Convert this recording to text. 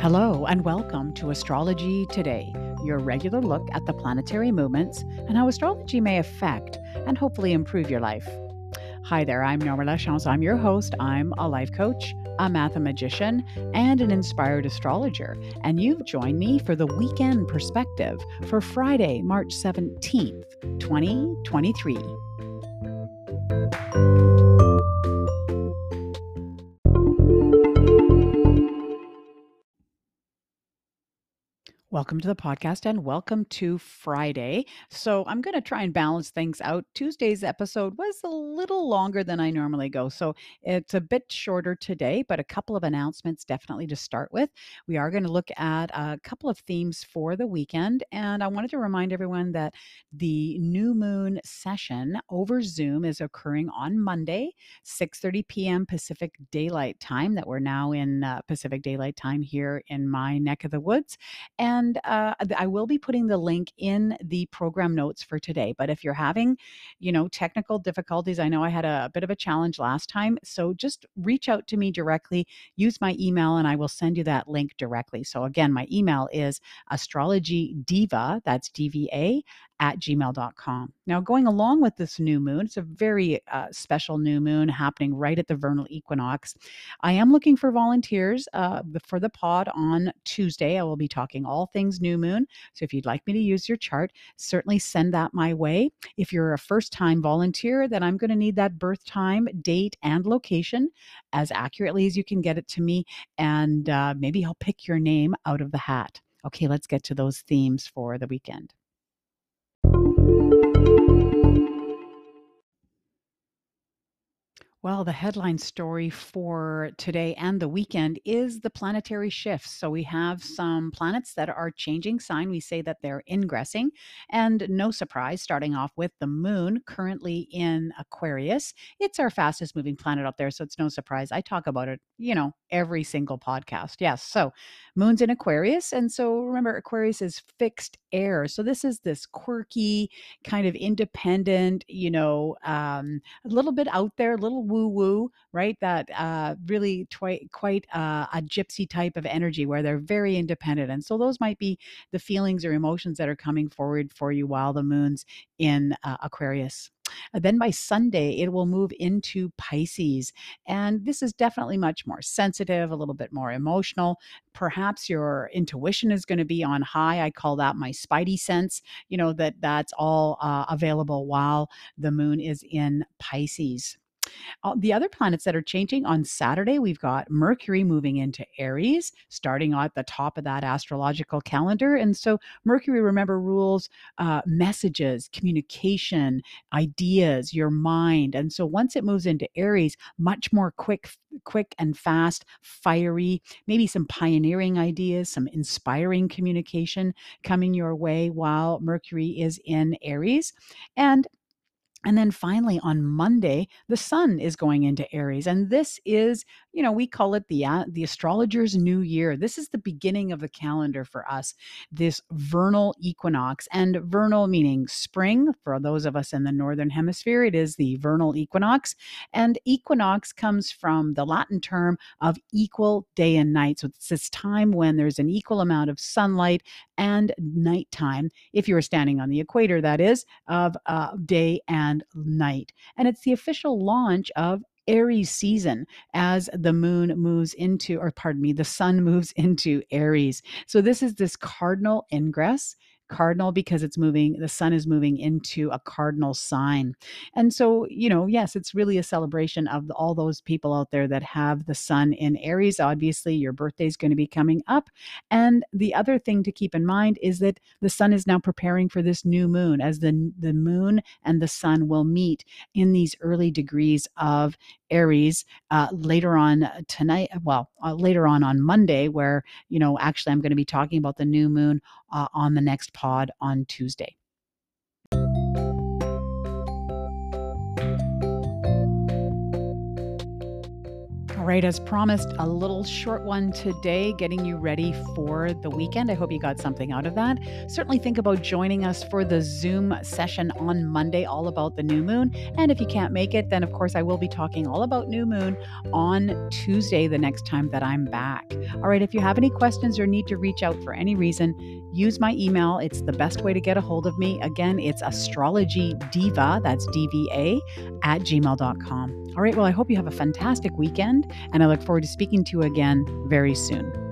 Hello, and welcome to Astrology Today, your regular look at the planetary movements and how astrology may affect and hopefully improve your life. Hi there, I'm Norma Lachance. I'm your host. I'm a life coach, a mathemagician, and an inspired astrologer. And you've joined me for the weekend perspective for Friday, March 17th, 2023. Welcome to the podcast and welcome to Friday. So, I'm going to try and balance things out. Tuesday's episode was a little longer than I normally go. So, it's a bit shorter today, but a couple of announcements definitely to start with. We are going to look at a couple of themes for the weekend. And I wanted to remind everyone that the new moon session over Zoom is occurring on Monday, 6:30 p.m. Pacific Daylight Time that we're now in uh, Pacific Daylight Time here in my neck of the woods. And and uh, I will be putting the link in the program notes for today. But if you're having, you know, technical difficulties, I know I had a, a bit of a challenge last time. So just reach out to me directly, use my email, and I will send you that link directly. So again, my email is astrology diva, that's DVA, at gmail.com. Now, going along with this new moon, it's a very uh, special new moon happening right at the vernal equinox. I am looking for volunteers uh, for the pod on Tuesday. I will be talking all things new moon. So if you'd like me to use your chart, certainly send that my way. If you're a first time volunteer, then I'm going to need that birth time, date, and location as accurately as you can get it to me. And uh, maybe I'll pick your name out of the hat. Okay, let's get to those themes for the weekend. Música Well, the headline story for today and the weekend is the planetary shifts. So we have some planets that are changing sign. We say that they're ingressing. And no surprise, starting off with the moon currently in Aquarius. It's our fastest moving planet out there. So it's no surprise. I talk about it, you know, every single podcast. Yes. So moon's in Aquarius. And so remember, Aquarius is fixed air. So this is this quirky, kind of independent, you know, um, a little bit out there, a little woo woo, right? That uh, really twi- quite uh, a gypsy type of energy where they're very independent. And so those might be the feelings or emotions that are coming forward for you while the moon's in uh, Aquarius. Then by Sunday, it will move into Pisces. And this is definitely much more sensitive, a little bit more emotional. Perhaps your intuition is going to be on high. I call that my spidey sense, you know, that that's all uh, available while the moon is in Pisces. Uh, the other planets that are changing on Saturday, we've got Mercury moving into Aries, starting at the top of that astrological calendar. And so, Mercury, remember, rules uh, messages, communication, ideas, your mind. And so, once it moves into Aries, much more quick, quick and fast, fiery, maybe some pioneering ideas, some inspiring communication coming your way while Mercury is in Aries. And and then finally on Monday, the sun is going into Aries. And this is, you know, we call it the uh, the astrologer's new year. This is the beginning of the calendar for us. This vernal equinox and vernal meaning spring for those of us in the northern hemisphere, it is the vernal equinox. And equinox comes from the Latin term of equal day and night. So it's this time when there's an equal amount of sunlight and nighttime if you are standing on the equator that is of uh, day and night. And it's the official launch of Aries season as the moon moves into, or pardon me, the sun moves into Aries. So this is this cardinal ingress cardinal because it's moving the sun is moving into a cardinal sign. And so you know yes it's really a celebration of all those people out there that have the sun in aries. Obviously your birthday is going to be coming up. And the other thing to keep in mind is that the sun is now preparing for this new moon as the the moon and the sun will meet in these early degrees of Aries uh, later on tonight. Well, uh, later on on Monday, where you know actually I'm going to be talking about the new moon uh, on the next pod on Tuesday. All right, as promised, a little short one today, getting you ready for the weekend. I hope you got something out of that. Certainly think about joining us for the Zoom session on Monday, all about the new moon. And if you can't make it, then of course I will be talking all about new moon on Tuesday, the next time that I'm back. All right, if you have any questions or need to reach out for any reason, use my email. It's the best way to get a hold of me. Again, it's astrologydiva, that's DVA, at gmail.com. All right, well, I hope you have a fantastic weekend, and I look forward to speaking to you again very soon.